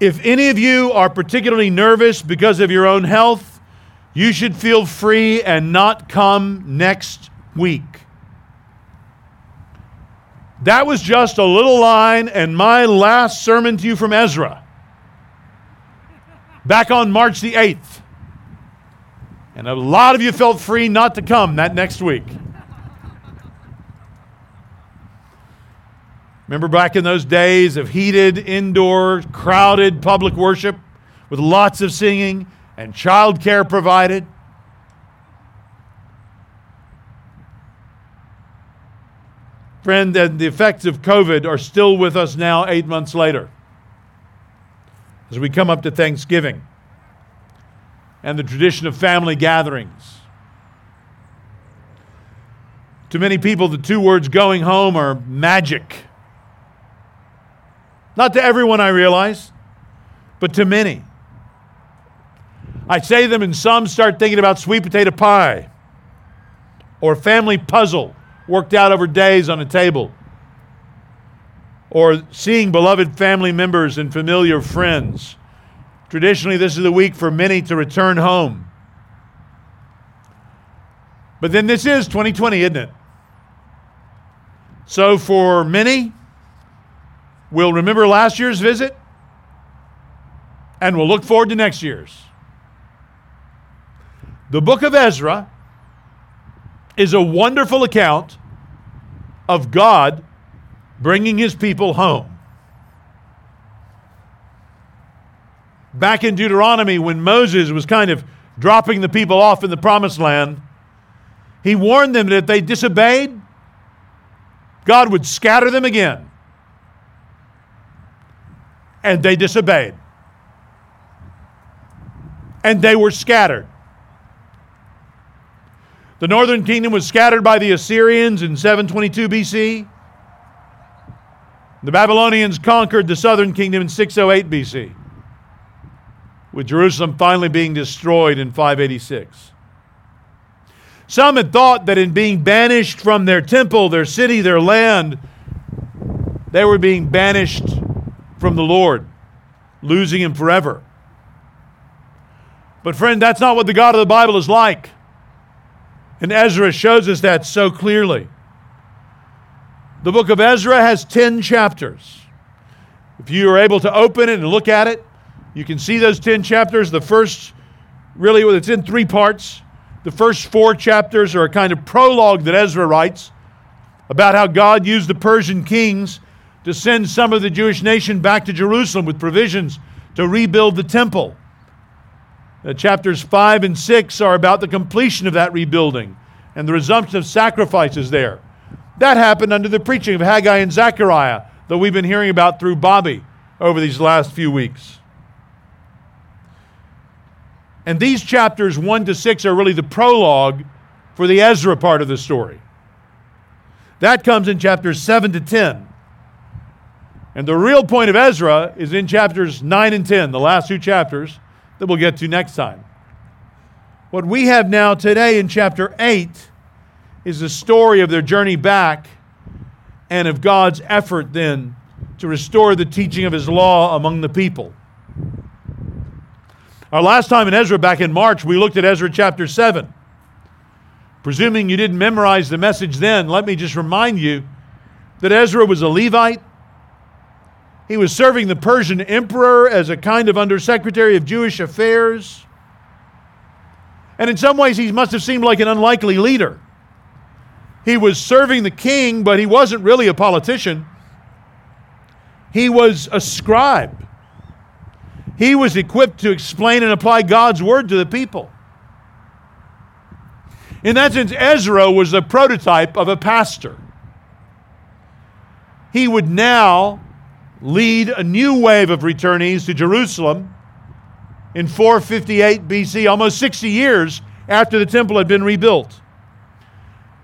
If any of you are particularly nervous because of your own health, you should feel free and not come next week. That was just a little line and my last sermon to you from Ezra back on March the 8th. And a lot of you felt free not to come that next week. Remember back in those days of heated, indoor, crowded public worship with lots of singing and childcare provided? Friend, the effects of COVID are still with us now, eight months later, as we come up to Thanksgiving and the tradition of family gatherings. To many people, the two words going home are magic. Not to everyone, I realize, but to many. I say them, and some start thinking about sweet potato pie or family puzzle worked out over days on a table or seeing beloved family members and familiar friends. Traditionally, this is the week for many to return home. But then this is 2020, isn't it? So for many, we'll remember last year's visit and we'll look forward to next year's. The book of Ezra is a wonderful account of God bringing his people home. Back in Deuteronomy, when Moses was kind of dropping the people off in the promised land, he warned them that if they disobeyed, God would scatter them again. And they disobeyed. And they were scattered. The northern kingdom was scattered by the Assyrians in 722 BC. The Babylonians conquered the southern kingdom in 608 BC, with Jerusalem finally being destroyed in 586. Some had thought that in being banished from their temple, their city, their land, they were being banished from the Lord, losing Him forever. But, friend, that's not what the God of the Bible is like. And Ezra shows us that so clearly. The book of Ezra has 10 chapters. If you are able to open it and look at it, you can see those 10 chapters. The first, really, it's in three parts. The first four chapters are a kind of prologue that Ezra writes about how God used the Persian kings to send some of the Jewish nation back to Jerusalem with provisions to rebuild the temple. Uh, chapters 5 and 6 are about the completion of that rebuilding and the resumption of sacrifices there. That happened under the preaching of Haggai and Zechariah that we've been hearing about through Bobby over these last few weeks. And these chapters 1 to 6 are really the prologue for the Ezra part of the story. That comes in chapters 7 to 10. And the real point of Ezra is in chapters 9 and 10, the last two chapters that we'll get to next time. What we have now today in chapter 8 is the story of their journey back and of God's effort then to restore the teaching of his law among the people. Our last time in Ezra, back in March, we looked at Ezra chapter 7. Presuming you didn't memorize the message then, let me just remind you that Ezra was a Levite he was serving the Persian emperor as a kind of undersecretary of Jewish affairs. And in some ways, he must have seemed like an unlikely leader. He was serving the king, but he wasn't really a politician. He was a scribe. He was equipped to explain and apply God's word to the people. In that sense, Ezra was a prototype of a pastor. He would now lead a new wave of returnees to Jerusalem in 458 BC, almost 60 years after the temple had been rebuilt.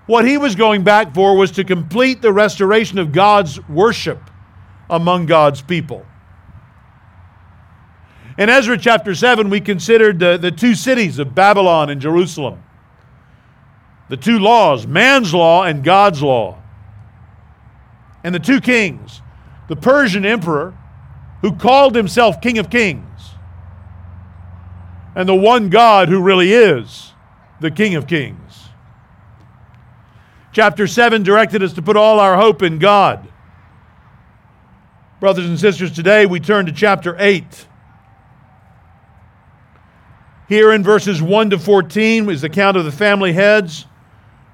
What he was going back for was to complete the restoration of God's worship among God's people. In Ezra chapter 7, we considered the, the two cities of Babylon and Jerusalem. The two laws, man's law and God's law. And the two kings, the Persian emperor, who called himself King of Kings, and the one God who really is the King of Kings. Chapter 7 directed us to put all our hope in God. Brothers and sisters, today we turn to chapter 8. Here in verses 1 to 14 is the account of the family heads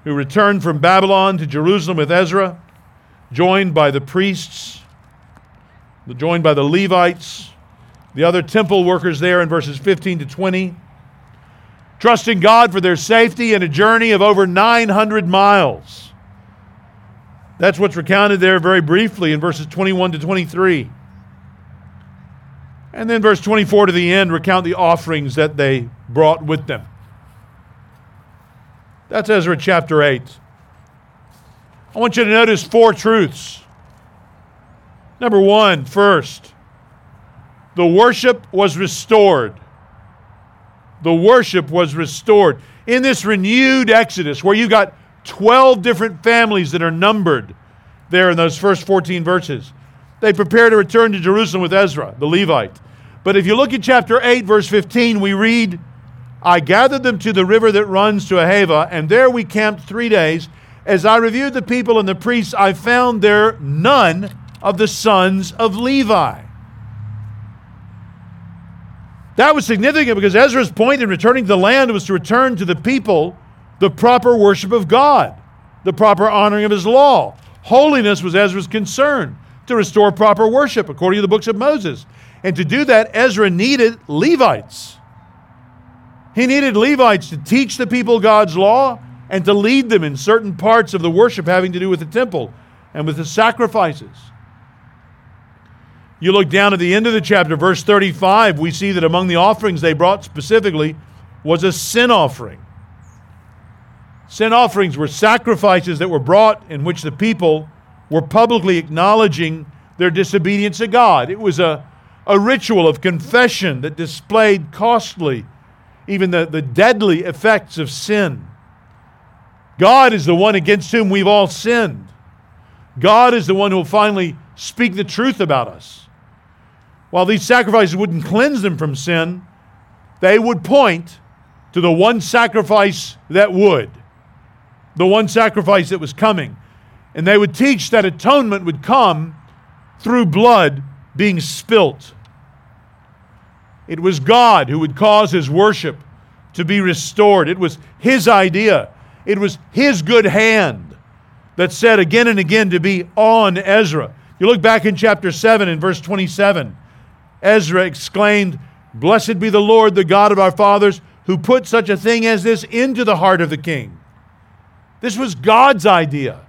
who returned from Babylon to Jerusalem with Ezra, joined by the priests, joined by the Levites, the other temple workers there in verses 15 to 20, trusting God for their safety in a journey of over 900 miles. That's what's recounted there very briefly in verses 21 to 23. And then verse 24 to the end recount the offerings that they brought with them. That's Ezra chapter 8. I want you to notice four truths. Number one, first, the worship was restored. The worship was restored. In this renewed Exodus, where you got 12 different families that are numbered there in those first 14 verses, they prepare to return to Jerusalem with Ezra, the Levite. But if you look at chapter 8, verse 15, we read, I gathered them to the river that runs to Ahava, and there we camped three days. As I reviewed the people and the priests, I found there none of the sons of Levi. That was significant because Ezra's point in returning to the land was to return to the people the proper worship of God, the proper honoring of his law. Holiness was Ezra's concern to restore proper worship according to the books of Moses. And to do that, Ezra needed Levites. He needed Levites to teach the people God's law and to lead them in certain parts of the worship having to do with the temple and with the sacrifices. You look down at the end of the chapter, verse 35, we see that among the offerings they brought specifically was a sin offering. Sin offerings were sacrifices that were brought in which the people were publicly acknowledging their disobedience to God. It was a, a ritual of confession that displayed costly, even the, the deadly effects of sin. God is the one against whom we've all sinned. God is the one who will finally speak the truth about us. While these sacrifices wouldn't cleanse them from sin, they would point to the one sacrifice that would, the one sacrifice that was coming. And they would teach that atonement would come through blood being spilt. It was God who would cause his worship to be restored. It was his idea. It was his good hand that said again and again to be on Ezra. You look back in chapter 7 in verse 27. Ezra exclaimed, Blessed be the Lord, the God of our fathers, who put such a thing as this into the heart of the king. This was God's idea.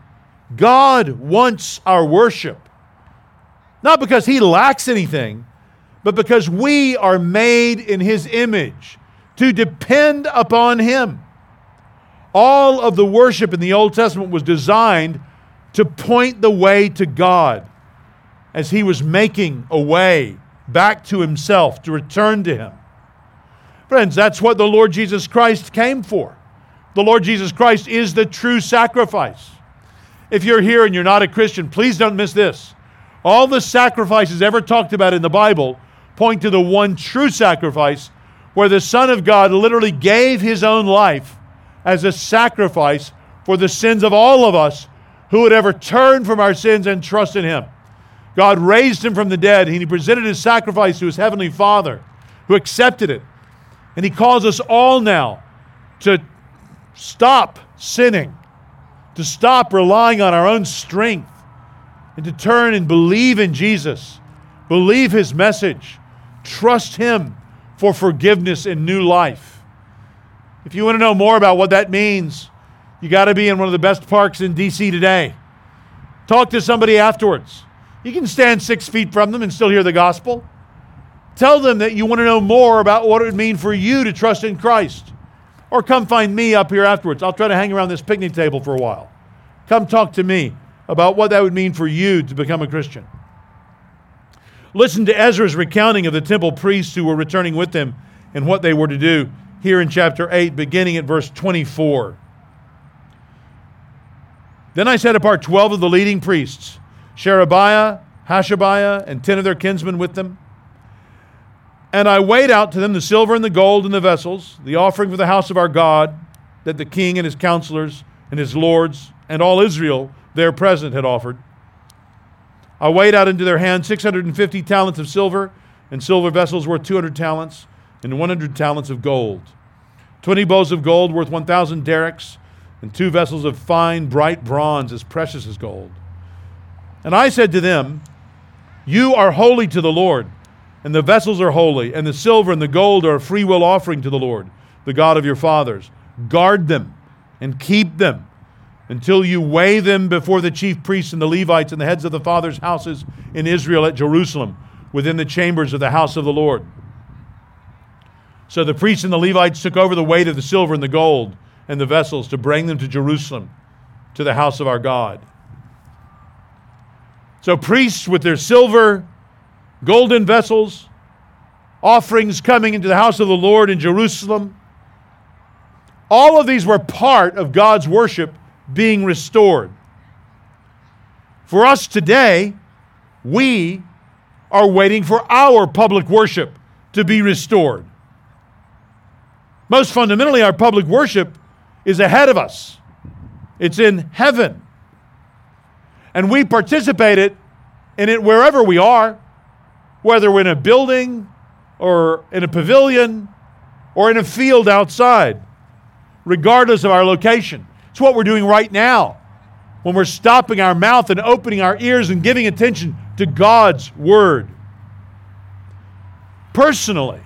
God wants our worship. Not because he lacks anything, but because we are made in his image to depend upon him. All of the worship in the Old Testament was designed to point the way to God as he was making a way back to himself, to return to him. Friends, that's what the Lord Jesus Christ came for. The Lord Jesus Christ is the true sacrifice. If you're here and you're not a Christian, please don't miss this. All the sacrifices ever talked about in the Bible point to the one true sacrifice where the Son of God literally gave his own life as a sacrifice for the sins of all of us who would ever turn from our sins and trust in him. God raised him from the dead and he presented his sacrifice to his heavenly Father who accepted it. And he calls us all now to stop sinning, to stop relying on our own strength, and to turn and believe in Jesus, believe his message, trust him for forgiveness and new life. If you want to know more about what that means, you got to be in one of the best parks in DC today. Talk to somebody afterwards. You can stand six feet from them and still hear the gospel. Tell them that you want to know more about what it would mean for you to trust in Christ. Or come find me up here afterwards. I'll try to hang around this picnic table for a while. Come talk to me about what that would mean for you to become a Christian. Listen to Ezra's recounting of the temple priests who were returning with him and what they were to do here in chapter 8, beginning at verse 24. Then I set apart 12 of the leading priests Sherebiah, Hashabiah, and ten of their kinsmen with them. And I weighed out to them the silver and the gold and the vessels, the offering for the house of our God, that the king and his counselors and his lords and all Israel there present had offered. I weighed out into their hands 650 talents of silver, and silver vessels worth 200 talents, and 100 talents of gold. 20 bowls of gold worth 1,000 darics, and two vessels of fine, bright bronze as precious as gold. And I said to them, You are holy to the Lord and the vessels are holy, and the silver and the gold are a freewill offering to the Lord, the God of your fathers. Guard them and keep them until you weigh them before the chief priests and the Levites and the heads of the fathers' houses in Israel at Jerusalem, within the chambers of the house of the Lord. So the priests and the Levites took over the weight of the silver and the gold and the vessels to bring them to Jerusalem, to the house of our God. So priests with their silver golden vessels, offerings coming into the house of the Lord in Jerusalem. All of these were part of God's worship being restored. For us today, we are waiting for our public worship to be restored. Most fundamentally, our public worship is ahead of us, it's in heaven. And we participate in it wherever we are whether we're in a building or in a pavilion or in a field outside, regardless of our location. It's what we're doing right now when we're stopping our mouth and opening our ears and giving attention to God's Word. Personally,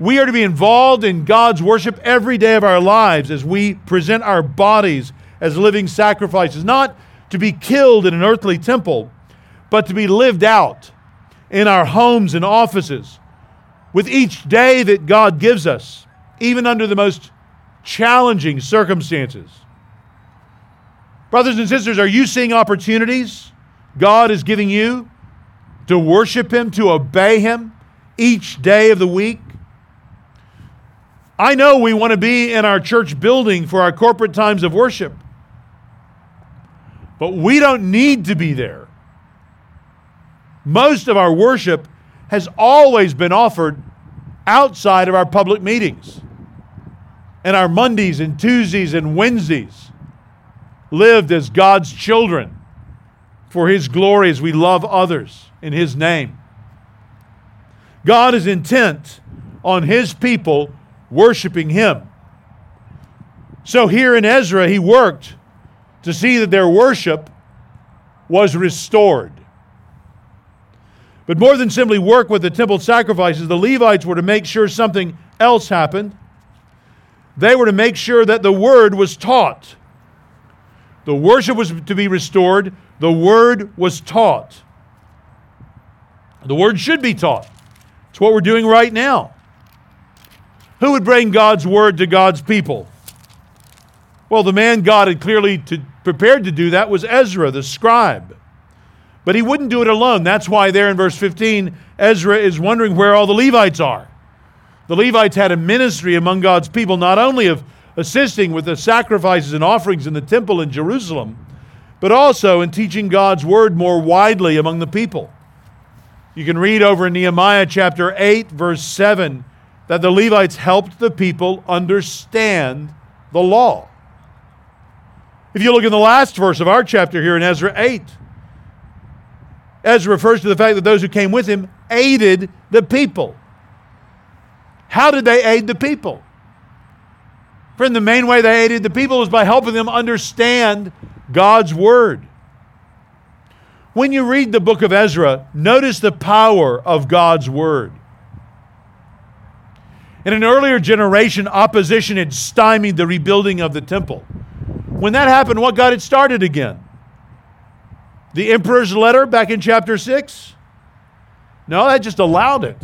we are to be involved in God's worship every day of our lives as we present our bodies as living sacrifices, not to be killed in an earthly temple, but to be lived out in our homes and offices, with each day that God gives us, even under the most challenging circumstances. Brothers and sisters, are you seeing opportunities God is giving you to worship Him, to obey Him each day of the week? I know we want to be in our church building for our corporate times of worship, but we don't need to be there most of our worship has always been offered outside of our public meetings. And our Mondays and Tuesdays and Wednesdays lived as God's children for His glory as we love others in His name. God is intent on His people worshiping Him. So here in Ezra, He worked to see that their worship was restored. But more than simply work with the temple sacrifices, the Levites were to make sure something else happened. They were to make sure that the word was taught. The worship was to be restored, the word was taught. The word should be taught. It's what we're doing right now. Who would bring God's word to God's people? Well, the man God had clearly to, prepared to do that was Ezra, the scribe. But he wouldn't do it alone. That's why, there in verse 15, Ezra is wondering where all the Levites are. The Levites had a ministry among God's people, not only of assisting with the sacrifices and offerings in the temple in Jerusalem, but also in teaching God's word more widely among the people. You can read over in Nehemiah chapter 8, verse 7, that the Levites helped the people understand the law. If you look in the last verse of our chapter here in Ezra 8, Ezra refers to the fact that those who came with him aided the people. How did they aid the people? Friend, the main way they aided the people was by helping them understand God's Word. When you read the book of Ezra, notice the power of God's Word. In an earlier generation, opposition had stymied the rebuilding of the temple. When that happened, what got it started again? The emperor's letter back in chapter 6? No, that just allowed it.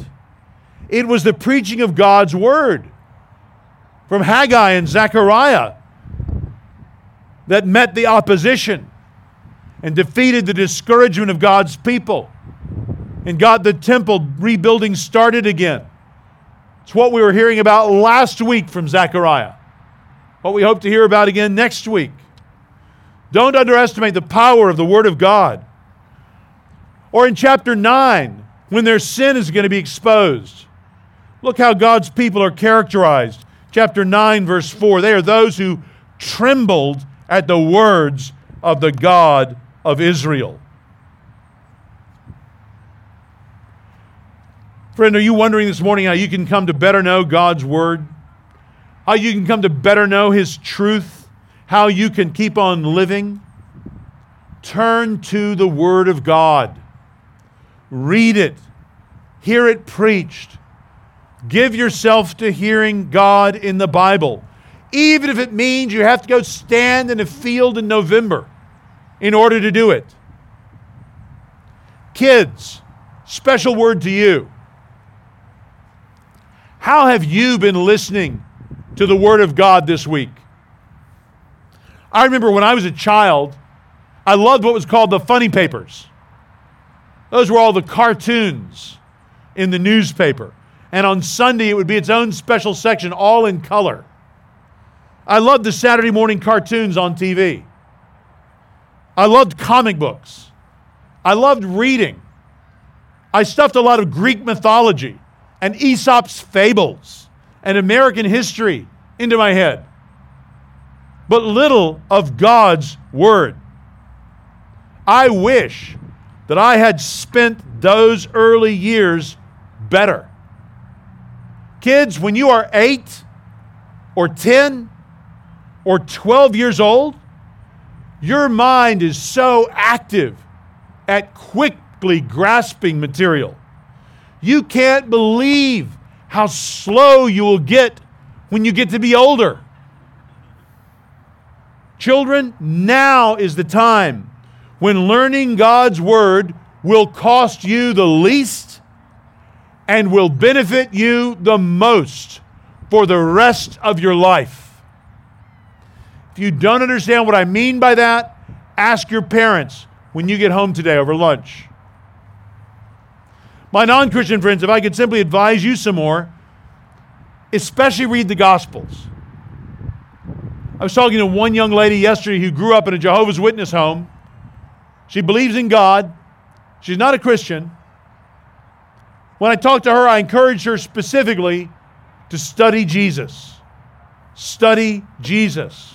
It was the preaching of God's word from Haggai and Zechariah that met the opposition and defeated the discouragement of God's people and got the temple rebuilding started again. It's what we were hearing about last week from Zechariah, what we hope to hear about again next week. Don't underestimate the power of the Word of God. Or in chapter 9, when their sin is going to be exposed. Look how God's people are characterized. Chapter 9, verse 4 they are those who trembled at the words of the God of Israel. Friend, are you wondering this morning how you can come to better know God's Word? How you can come to better know His truth? How you can keep on living? Turn to the Word of God. Read it. Hear it preached. Give yourself to hearing God in the Bible, even if it means you have to go stand in a field in November in order to do it. Kids, special word to you. How have you been listening to the Word of God this week? I remember when I was a child, I loved what was called the funny papers. Those were all the cartoons in the newspaper. And on Sunday, it would be its own special section, all in color. I loved the Saturday morning cartoons on TV. I loved comic books. I loved reading. I stuffed a lot of Greek mythology and Aesop's fables and American history into my head, but little of God's Word. I wish that I had spent those early years better. Kids, when you are eight or 10 or 12 years old, your mind is so active at quickly grasping material you can't believe how slow you will get when you get to be older. Children, now is the time when learning God's Word will cost you the least and will benefit you the most for the rest of your life. If you don't understand what I mean by that, ask your parents when you get home today over lunch. My non Christian friends, if I could simply advise you some more, especially read the Gospels. I was talking to one young lady yesterday who grew up in a Jehovah's Witness home. She believes in God. She's not a Christian. When I talked to her, I encouraged her specifically to study Jesus. Study Jesus.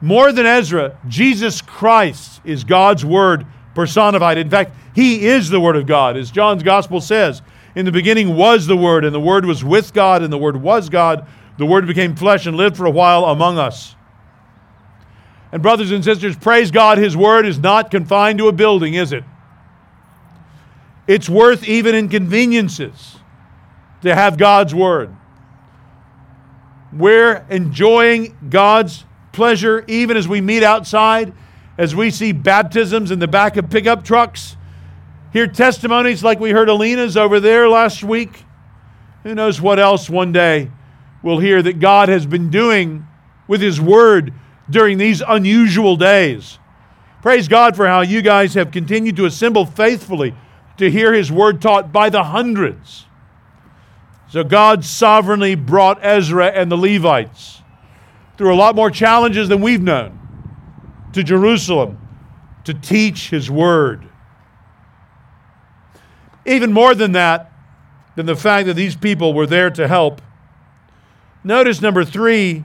More than Ezra, Jesus Christ is God's Word personified. In fact, he is the Word of God. As John's Gospel says, in the beginning was the Word, and the Word was with God, and the Word was God. The Word became flesh and lived for a while among us. And, brothers and sisters, praise God, His Word is not confined to a building, is it? It's worth even inconveniences to have God's Word. We're enjoying God's pleasure even as we meet outside, as we see baptisms in the back of pickup trucks hear testimonies like we heard Alina's over there last week. Who knows what else one day we'll hear that God has been doing with His Word during these unusual days. Praise God for how you guys have continued to assemble faithfully to hear His Word taught by the hundreds. So God sovereignly brought Ezra and the Levites through a lot more challenges than we've known to Jerusalem to teach His Word. Even more than that, than the fact that these people were there to help, notice number three,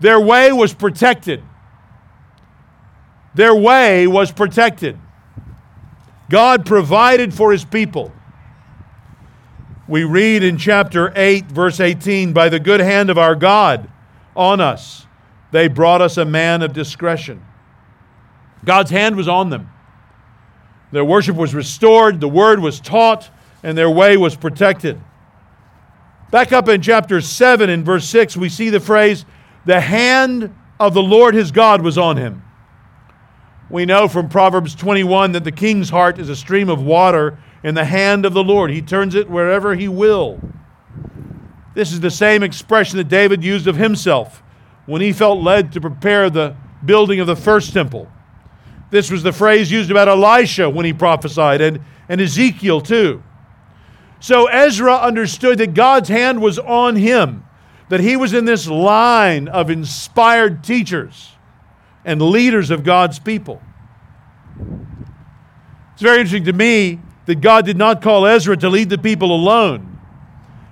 their way was protected. Their way was protected. God provided for his people. We read in chapter 8, verse 18 By the good hand of our God on us, they brought us a man of discretion. God's hand was on them. Their worship was restored, the word was taught, and their way was protected. Back up in chapter 7 in verse 6, we see the phrase, the hand of the Lord his God was on him. We know from Proverbs 21 that the king's heart is a stream of water in the hand of the Lord. He turns it wherever he will. This is the same expression that David used of himself when he felt led to prepare the building of the first temple. This was the phrase used about Elisha when he prophesied, and, and Ezekiel too. So Ezra understood that God's hand was on him, that he was in this line of inspired teachers and leaders of God's people. It's very interesting to me that God did not call Ezra to lead the people alone.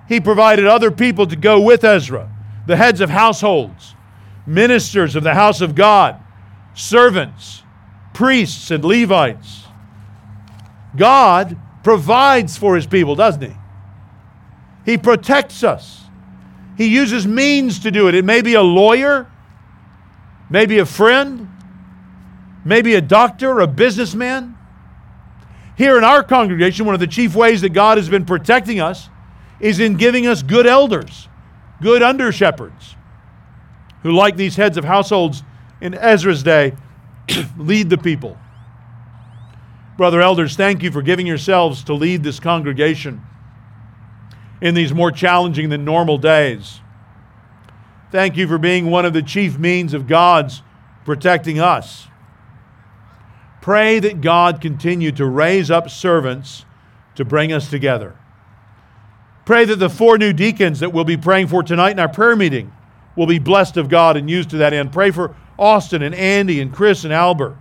He provided other people to go with Ezra, the heads of households, ministers of the house of God, servants, priests, and Levites. God provides for his people, doesn't he? He protects us. He uses means to do it. It may be a lawyer, maybe a friend, maybe a doctor or a businessman. Here in our congregation, one of the chief ways that God has been protecting us is in giving us good elders, good under shepherds, who, like these heads of households in Ezra's day, lead the people. Brother elders, thank you for giving yourselves to lead this congregation in these more challenging than normal days. Thank you for being one of the chief means of God's protecting us. Pray that God continue to raise up servants to bring us together. Pray that the four new deacons that we'll be praying for tonight in our prayer meeting will be blessed of God and used to that end. Pray for Austin and Andy and Chris and Albert.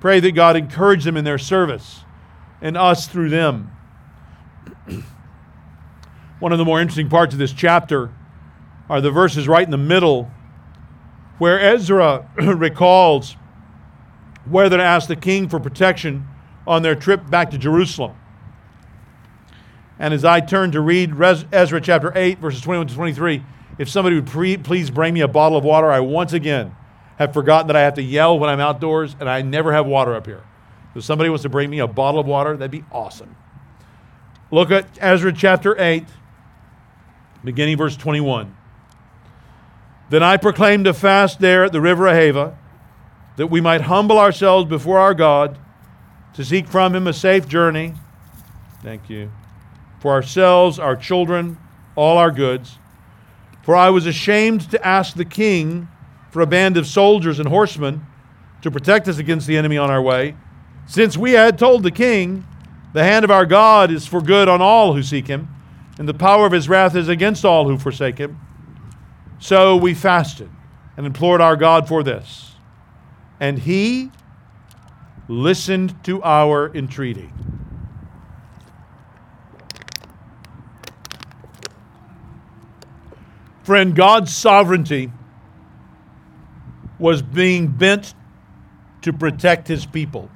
Pray that God encourage them in their service and us through them. One of the more interesting parts of this chapter are the verses right in the middle where Ezra recalls whether to ask the king for protection on their trip back to Jerusalem. And as I turn to read Ezra chapter 8, verses 21 to 23, if somebody would pre- please bring me a bottle of water, I once again have forgotten that I have to yell when I'm outdoors, and I never have water up here. If somebody wants to bring me a bottle of water, that'd be awesome. Look at Ezra chapter 8, beginning verse 21. Then I proclaimed a fast there at the river Ahava, that we might humble ourselves before our God, to seek from him a safe journey. Thank you. For ourselves, our children, all our goods. For I was ashamed to ask the king for a band of soldiers and horsemen to protect us against the enemy on our way, since we had told the king, The hand of our God is for good on all who seek him, and the power of his wrath is against all who forsake him. So we fasted and implored our God for this, and he listened to our entreaty. Friend, God's sovereignty was being bent to protect his people.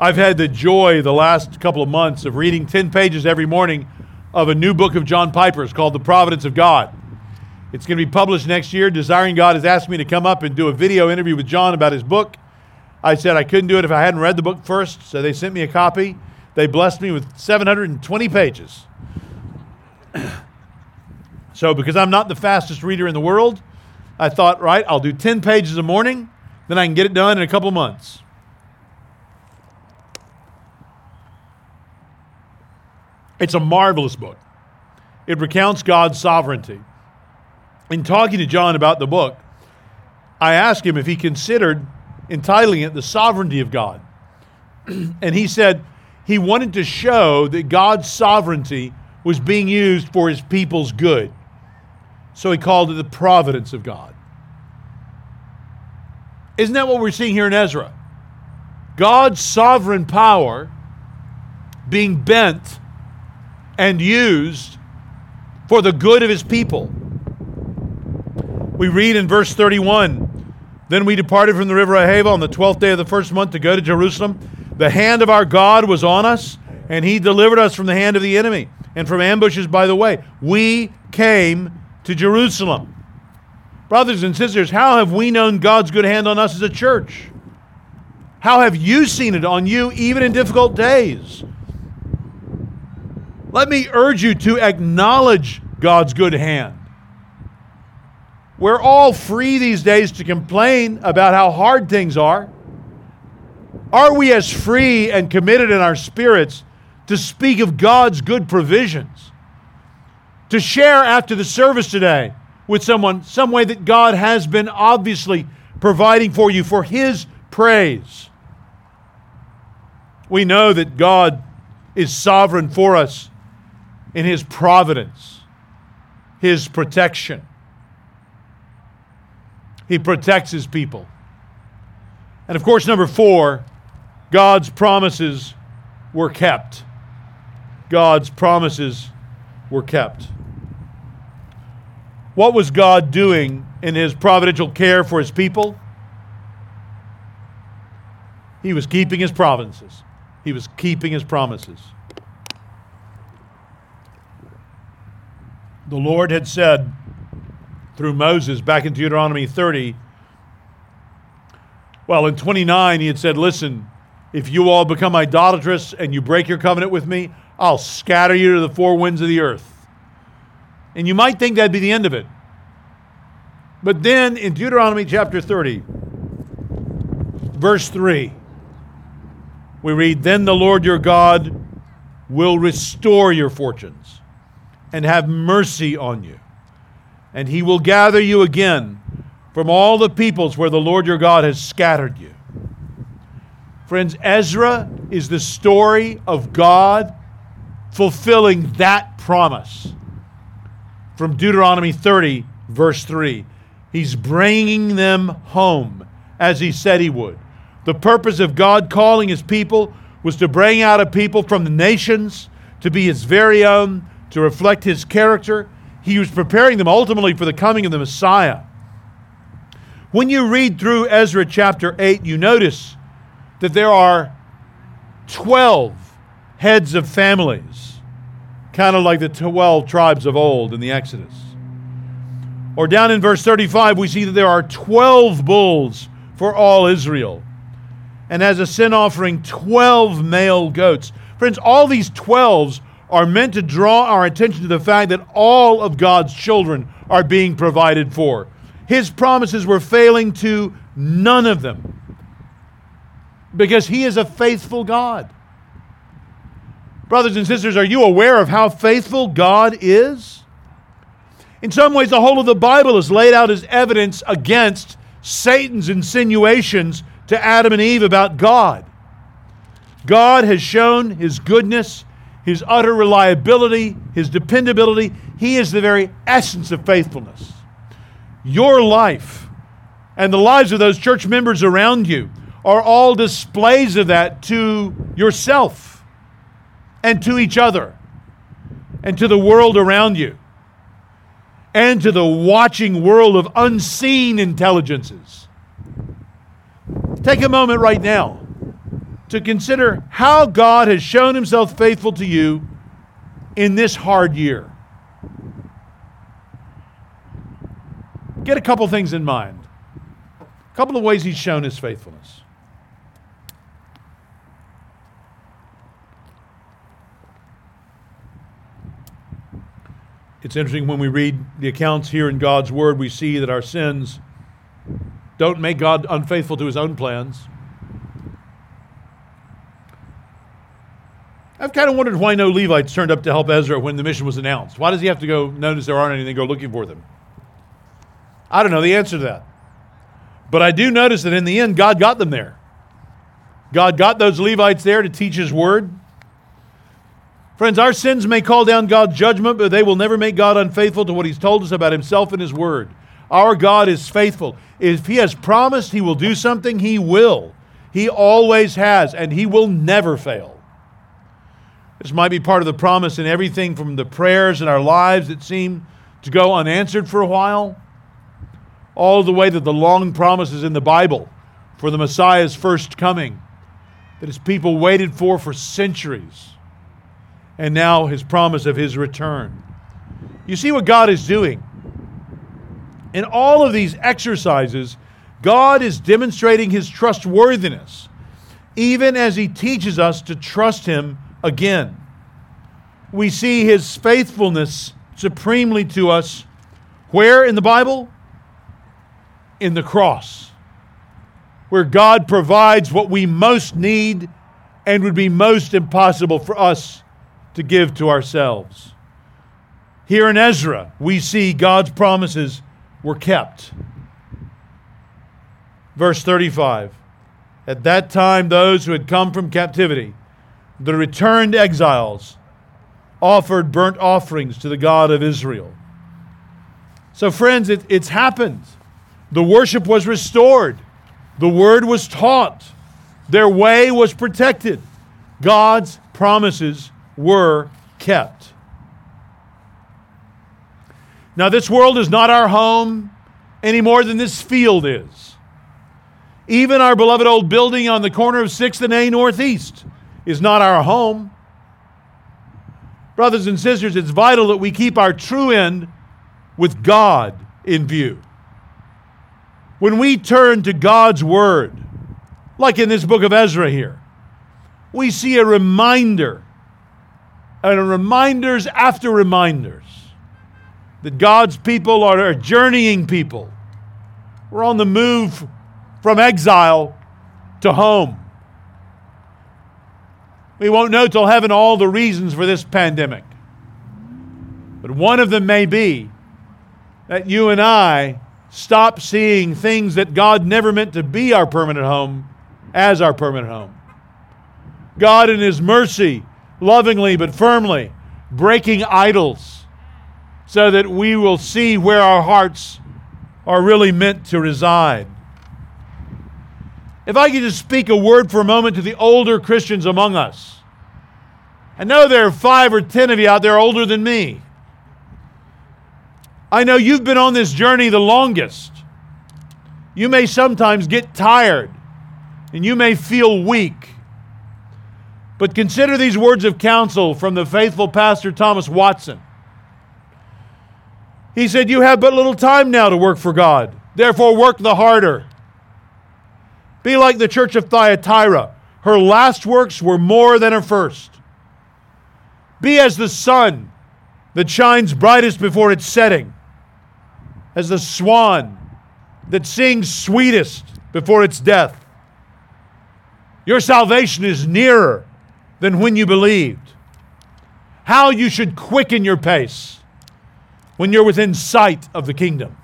I've had the joy the last couple of months of reading 10 pages every morning of a new book of John Piper's called The Providence of God. It's going to be published next year. Desiring God has asked me to come up and do a video interview with John about his book. I said I couldn't do it if I hadn't read the book first, so they sent me a copy. They blessed me with 720 pages. so, because I'm not the fastest reader in the world, I thought, right, I'll do 10 pages a morning, then I can get it done in a couple months. It's a marvelous book. It recounts God's sovereignty. In talking to John about the book, I asked him if he considered entitling it The Sovereignty of God. and he said he wanted to show that God's sovereignty was being used for his people's good. So he called it the providence of God. Isn't that what we're seeing here in Ezra? God's sovereign power being bent and used for the good of his people. We read in verse 31 Then we departed from the river Ahava on the twelfth day of the first month to go to Jerusalem. The hand of our God was on us, and he delivered us from the hand of the enemy and from ambushes by the way. We came to Jerusalem. Brothers and sisters, how have we known God's good hand on us as a church? How have you seen it on you even in difficult days? Let me urge you to acknowledge God's good hand. We're all free these days to complain about how hard things are. Are we as free and committed in our spirits to speak of God's good provisions? To share after the service today with someone some way that God has been obviously providing for you for His praise. We know that God is sovereign for us in His providence, His protection. He protects His people. And of course, number four, God's promises were kept. God's promises were kept. What was God doing in his providential care for his people? He was keeping his promises. He was keeping his promises. The Lord had said through Moses back in Deuteronomy 30, well, in 29, he had said, Listen, if you all become idolatrous and you break your covenant with me, I'll scatter you to the four winds of the earth. And you might think that'd be the end of it. But then in Deuteronomy chapter 30, verse 3, we read, Then the Lord your God will restore your fortunes and have mercy on you. And he will gather you again from all the peoples where the Lord your God has scattered you. Friends, Ezra is the story of God fulfilling that promise from Deuteronomy 30, verse 3. He's bringing them home as he said he would. The purpose of God calling his people was to bring out a people from the nations to be his very own, to reflect his character. He was preparing them ultimately for the coming of the Messiah. When you read through Ezra chapter 8, you notice that there are 12 heads of families, kind of like the 12 tribes of old in the Exodus. Or down in verse 35, we see that there are 12 bulls for all Israel. And as a sin offering, 12 male goats. Friends, all these 12s are meant to draw our attention to the fact that all of God's children are being provided for. His promises were failing to none of them because He is a faithful God. Brothers and sisters, are you aware of how faithful God is? In some ways, the whole of the Bible is laid out as evidence against Satan's insinuations to Adam and Eve about God. God has shown His goodness his utter reliability, his dependability. He is the very essence of faithfulness. Your life and the lives of those church members around you are all displays of that to yourself and to each other and to the world around you and to the watching world of unseen intelligences. Take a moment right now to consider how God has shown himself faithful to you in this hard year. Get a couple things in mind. A couple of ways he's shown his faithfulness. It's interesting when we read the accounts here in God's Word, we see that our sins don't make God unfaithful to his own plans. I've kind of wondered why no Levites turned up to help Ezra when the mission was announced. Why does he have to go notice there aren't any and go looking for them? I don't know the answer to that. But I do notice that in the end, God got them there. God got those Levites there to teach his word. Friends, our sins may call down God's judgment, but they will never make God unfaithful to what he's told us about himself and his word. Our God is faithful. If he has promised he will do something, he will. He always has, and he will never fail. This might be part of the promise in everything from the prayers in our lives that seem to go unanswered for a while, all the way to the long promises in the Bible for the Messiah's first coming that his people waited for for centuries, and now his promise of his return. You see what God is doing. In all of these exercises, God is demonstrating his trustworthiness, even as he teaches us to trust him again. We see his faithfulness supremely to us. Where in the Bible? In the cross, where God provides what we most need and would be most impossible for us to give to ourselves. Here in Ezra, we see God's promises were kept. Verse 35 At that time, those who had come from captivity the returned exiles offered burnt offerings to the God of Israel. So, friends, it, it's happened. The worship was restored, the word was taught, their way was protected. God's promises were kept. Now, this world is not our home any more than this field is. Even our beloved old building on the corner of 6th and A Northeast is not our home. Brothers and sisters, it's vital that we keep our true end with God in view. When we turn to God's Word, like in this book of Ezra here, we see a reminder and reminders after reminders that God's people are a journeying people. We're on the move from exile to home. We won't know till heaven all the reasons for this pandemic. But one of them may be that you and I stop seeing things that God never meant to be our permanent home as our permanent home. God, in His mercy, lovingly but firmly, breaking idols so that we will see where our hearts are really meant to reside. If I could just speak a word for a moment to the older Christians among us. I know there are five or ten of you out there older than me. I know you've been on this journey the longest. You may sometimes get tired and you may feel weak. But consider these words of counsel from the faithful pastor Thomas Watson. He said, You have but little time now to work for God, therefore, work the harder. Be like the church of Thyatira. Her last works were more than her first. Be as the sun that shines brightest before its setting, as the swan that sings sweetest before its death. Your salvation is nearer than when you believed. How you should quicken your pace when you're within sight of the kingdom.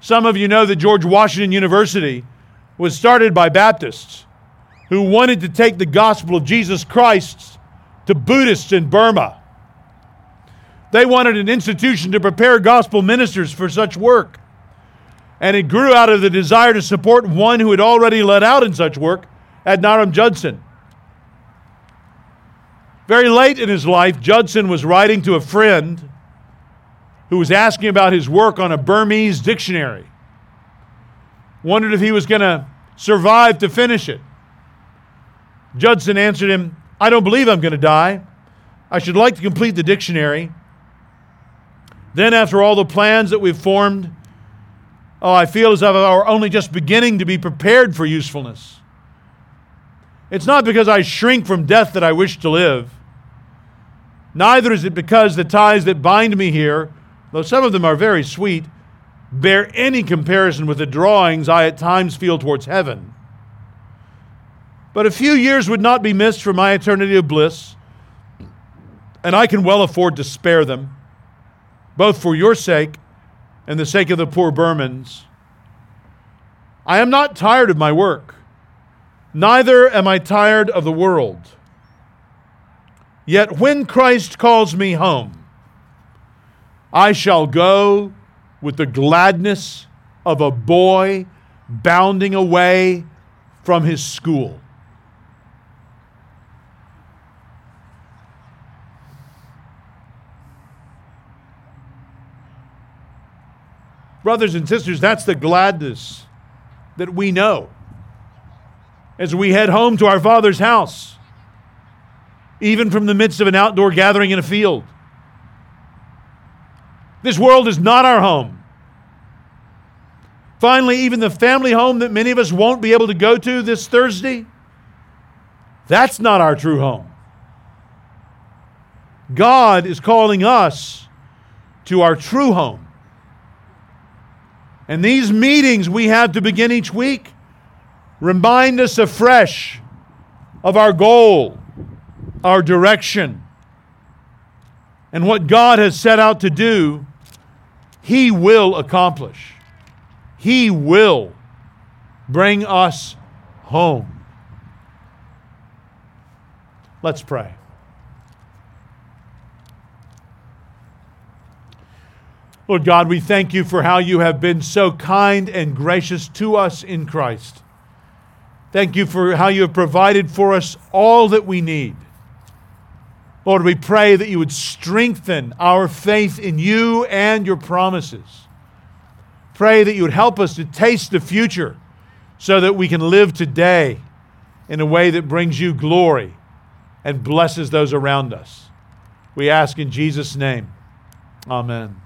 Some of you know that George Washington University was started by Baptists who wanted to take the gospel of Jesus Christ to Buddhists in Burma. They wanted an institution to prepare gospel ministers for such work. And it grew out of the desire to support one who had already led out in such work, Adoniram Judson. Very late in his life, Judson was writing to a friend who was asking about his work on a Burmese dictionary. Wondered if he was going to survive to finish it. Judson answered him, I don't believe I'm going to die. I should like to complete the dictionary. Then, after all the plans that we've formed, oh, I feel as if I were only just beginning to be prepared for usefulness. It's not because I shrink from death that I wish to live. Neither is it because the ties that bind me here, though some of them are very sweet, bear any comparison with the drawings I at times feel towards heaven. But a few years would not be missed for my eternity of bliss, and I can well afford to spare them, both for your sake and the sake of the poor Burmans. I am not tired of my work. Neither am I tired of the world. Yet when Christ calls me home, I shall go with the gladness of a boy bounding away from his school. Brothers and sisters, that's the gladness that we know as we head home to our Father's house, even from the midst of an outdoor gathering in a field. This world is not our home. Finally, even the family home that many of us won't be able to go to this Thursday, that's not our true home. God is calling us to our true home. And these meetings we have to begin each week Remind us afresh of our goal, our direction, and what God has set out to do, He will accomplish. He will bring us home. Let's pray. Lord God, we thank you for how you have been so kind and gracious to us in Christ. Thank you for how you have provided for us all that we need. Lord, we pray that you would strengthen our faith in you and your promises. Pray that you would help us to taste the future so that we can live today in a way that brings you glory and blesses those around us. We ask in Jesus' name. Amen.